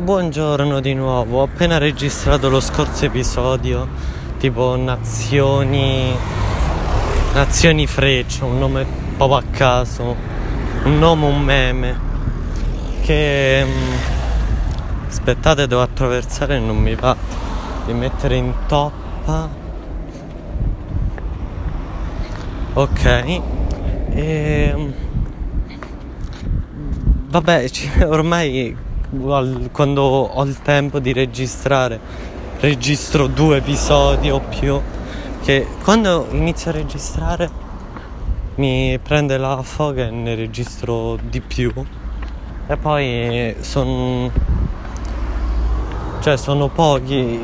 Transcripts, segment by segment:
Buongiorno di nuovo, ho appena registrato lo scorso episodio, tipo Nazioni... Nazioni Freccia, un nome proprio a caso, un nome, un meme, che... mm, Aspettate, devo attraversare e non mi va di mettere in toppa. Ok, e... Vabbè, ci- ormai quando ho il tempo di registrare, registro due episodi o più. Che quando inizio a registrare mi prende la foga e ne registro di più. E poi sono. Cioè, sono pochi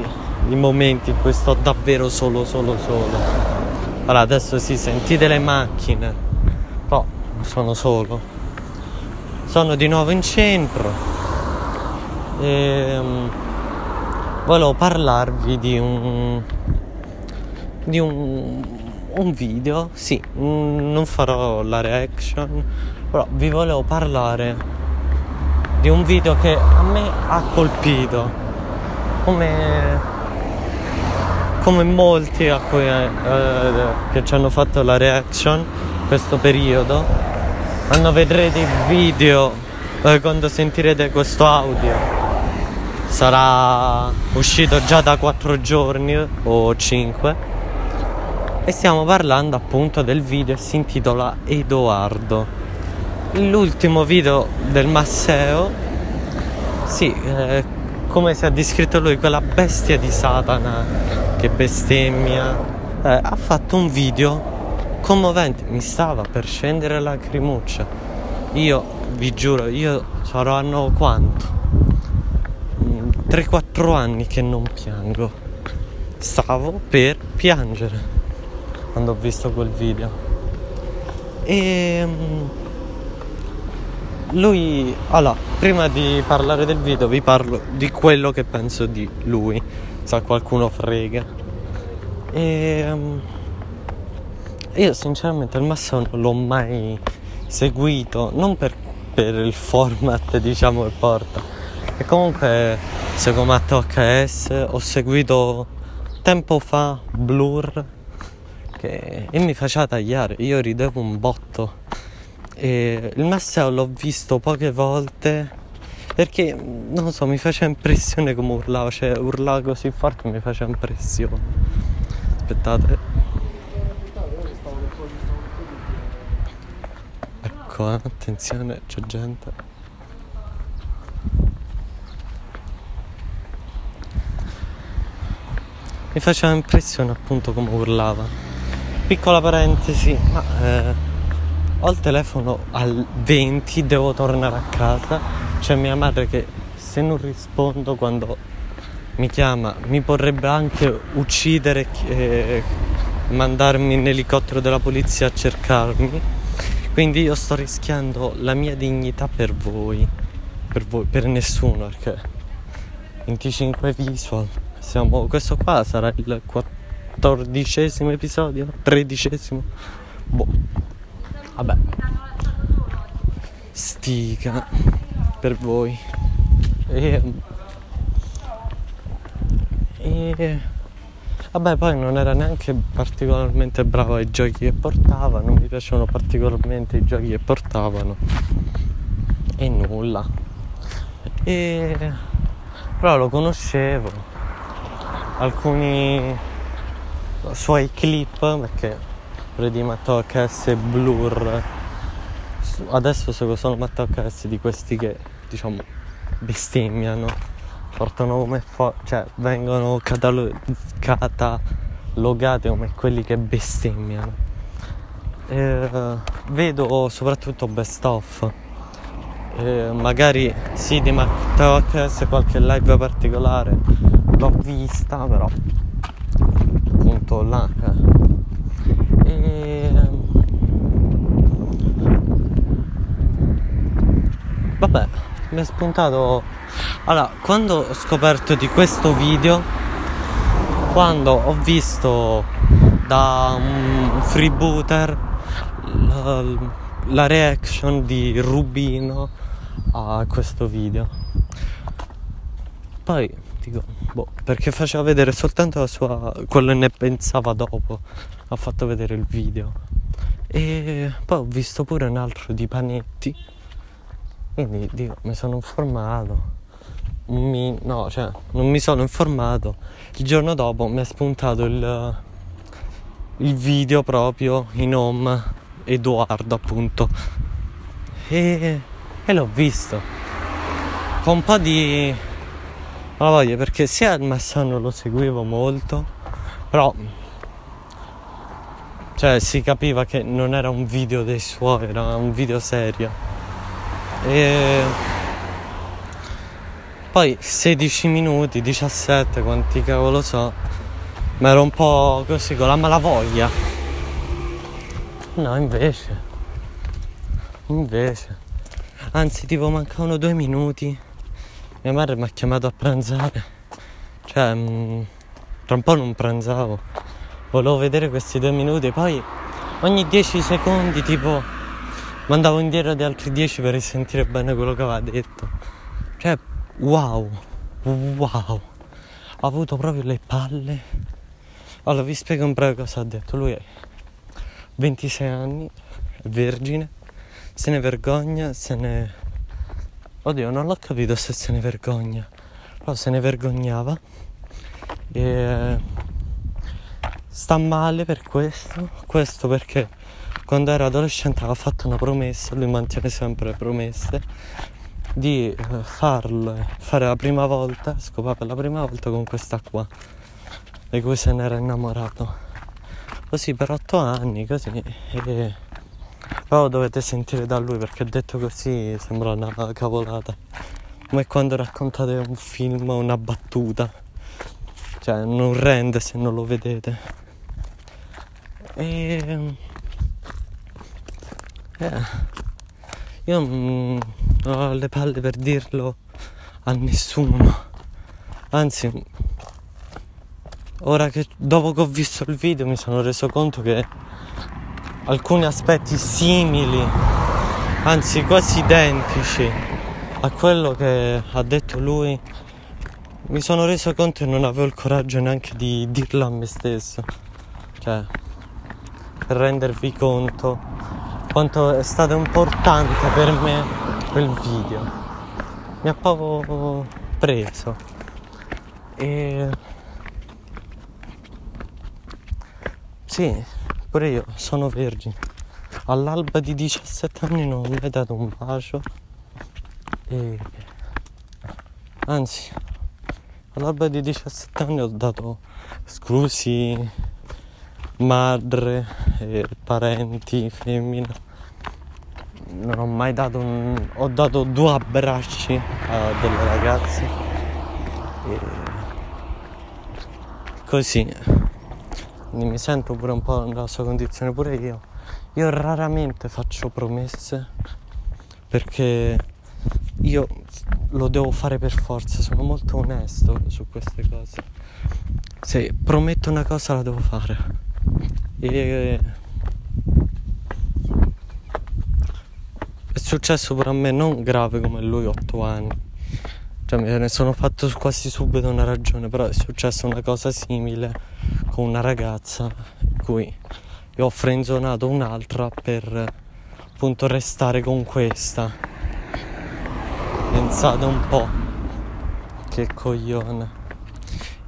i momenti in cui sto davvero solo, solo, solo. Allora, adesso sì, sentite le macchine. Però sono solo. Sono di nuovo in centro. E volevo parlarvi di un di un, un video, sì, non farò la reaction, però vi volevo parlare di un video che a me ha colpito, come, come molti a cui, eh, che ci hanno fatto la reaction questo periodo, quando vedrete il video, eh, quando sentirete questo audio sarà uscito già da 4 giorni o 5 e stiamo parlando appunto del video si intitola Edoardo. L'ultimo video del Masseo. Sì eh, come si è descritto lui quella bestia di Satana che bestemmia eh, ha fatto un video commovente. Mi stava per scendere la lacrimuccia. Io vi giuro io saranno quanto 3-4 anni che non piango. Stavo per piangere quando ho visto quel video. E mm, lui, allora, prima di parlare del video vi parlo di quello che penso di lui, se qualcuno frega. E mm, io sinceramente il Massimo non l'ho mai seguito, non per, per il format diciamo che porta. E comunque secondo Matteo HS ho seguito tempo fa Blur che e mi faceva tagliare, io ridevo un botto. E il Masseo l'ho visto poche volte perché non lo so, mi faceva impressione come urlava, cioè urlava così forte mi faceva impressione. Aspettate. Ecco, eh, attenzione, c'è gente. Mi faceva impressione appunto come urlava. Piccola parentesi, ma eh, ho il telefono al 20, devo tornare a casa. C'è mia madre che se non rispondo quando mi chiama mi vorrebbe anche uccidere e mandarmi in elicottero della polizia a cercarmi. Quindi io sto rischiando la mia dignità per voi, per voi, per nessuno, perché 25 visual. Siamo, questo qua sarà il quattordicesimo episodio, tredicesimo. Boh. Vabbè. Stica per voi. E, e vabbè, poi non era neanche particolarmente bravo ai giochi che portava, non mi piacevano particolarmente i giochi che portavano. E nulla. E però lo conoscevo alcuni suoi clip perché HS e Blur adesso sono Matteo HS di questi che diciamo bestemmiano portano come fo- cioè vengono catalo- catalogati come quelli che bestemmiano. Eh, vedo soprattutto best of. Eh, magari sì di Matteo HS qualche live particolare l'ho vista però. Appunto là e vabbè mi è spuntato. Allora quando ho scoperto di questo video quando ho visto da un freebooter la, la reaction di Rubino a questo video poi dico, boh, perché faceva vedere soltanto la sua, quello che ne pensava dopo, ha fatto vedere il video. E poi ho visto pure un altro di panetti, quindi dico, mi sono informato. Mi, no, cioè, non mi sono informato. Il giorno dopo mi è spuntato il, il video proprio in home Edoardo appunto e, e l'ho visto con un po' di la voglia perché sia il Massano lo seguivo molto però cioè si capiva che non era un video dei suoi era un video serio. E poi 16 minuti 17 quanti cavolo so ma ero un po' così con la malavoglia. No invece invece anzi tipo mancavano due minuti mia madre mi ha chiamato a pranzare. Cioè mh, mm, tra un po' non pranzavo. Volevo vedere questi due minuti poi ogni 10 secondi tipo mandavo indietro di altri 10 per risentire bene quello che aveva detto. Cioè wow wow. Ho avuto proprio le palle. Allora vi spiego un breve cosa ha detto. Lui è 26 anni è vergine se ne vergogna, se ne... Oddio, non l'ho capito se se ne vergogna, però se ne vergognava e sta male per questo, questo perché quando era adolescente aveva fatto una promessa, lui mantiene sempre promesse, di eh, farlo, fare la prima volta, scopare la prima volta con questa qua, di cui se ne era innamorato. Così per otto anni, così. E però dovete sentire da lui perché detto così sembra una cavolata. Come quando raccontate un film o una battuta. Cioè non rende se non lo vedete. E... Eh. Io non ho le palle per dirlo a nessuno. Anzi, ora che dopo che ho visto il video mi sono reso conto che alcuni aspetti simili, anzi quasi identici a quello che ha detto lui, mi sono reso conto che non avevo il coraggio neanche di dirlo a me stesso. Cioè, per rendervi conto quanto è stato importante per me quel video. Mi ha proprio preso. E... Sì, Pure io sono vergine. All'alba di 17 anni non mi hai dato un bacio. E... Anzi, all'alba di 17 anni ho dato scusi, madre, e parenti, femmina. Non ho mai dato un... ho dato due abbracci a delle ragazze. E... Così mi sento pure un po' nella sua condizione pure io. Io raramente faccio promesse perché io lo devo fare per forza, sono molto onesto su queste cose. Se prometto una cosa la devo fare. E è successo a me non grave come lui 8 anni. Cioè me ne sono fatto quasi subito una ragione, però è successa una cosa simile con una ragazza in cui ho frenzonato un'altra per appunto restare con questa. Pensate un po' che coglione.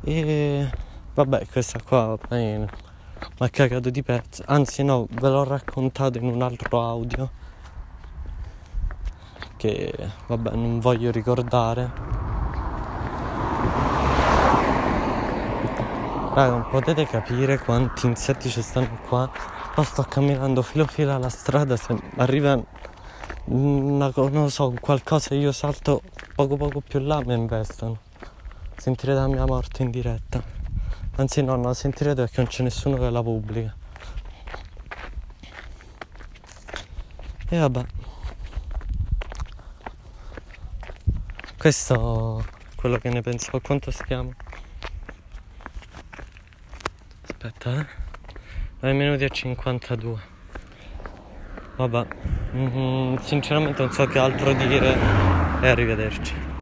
E vabbè, questa qua mi ha cagato di pezzo. Anzi no, ve l'ho raccontato in un altro audio che vabbè non voglio ricordare Raga, non potete capire quanti insetti ci stanno qua. Ma sto camminando filo filo alla strada, se arriva una, non so, qualcosa io salto poco poco più là mi investono. Sentirete la mia morte in diretta. Anzi no, non la sentirete perché non c'è nessuno che la pubblica. E vabbè. Questo è quello che ne penso. Quanto stiamo? Aspetta eh. 9 minuti e 52 vabbè. Mm, sinceramente non so che altro dire e arrivederci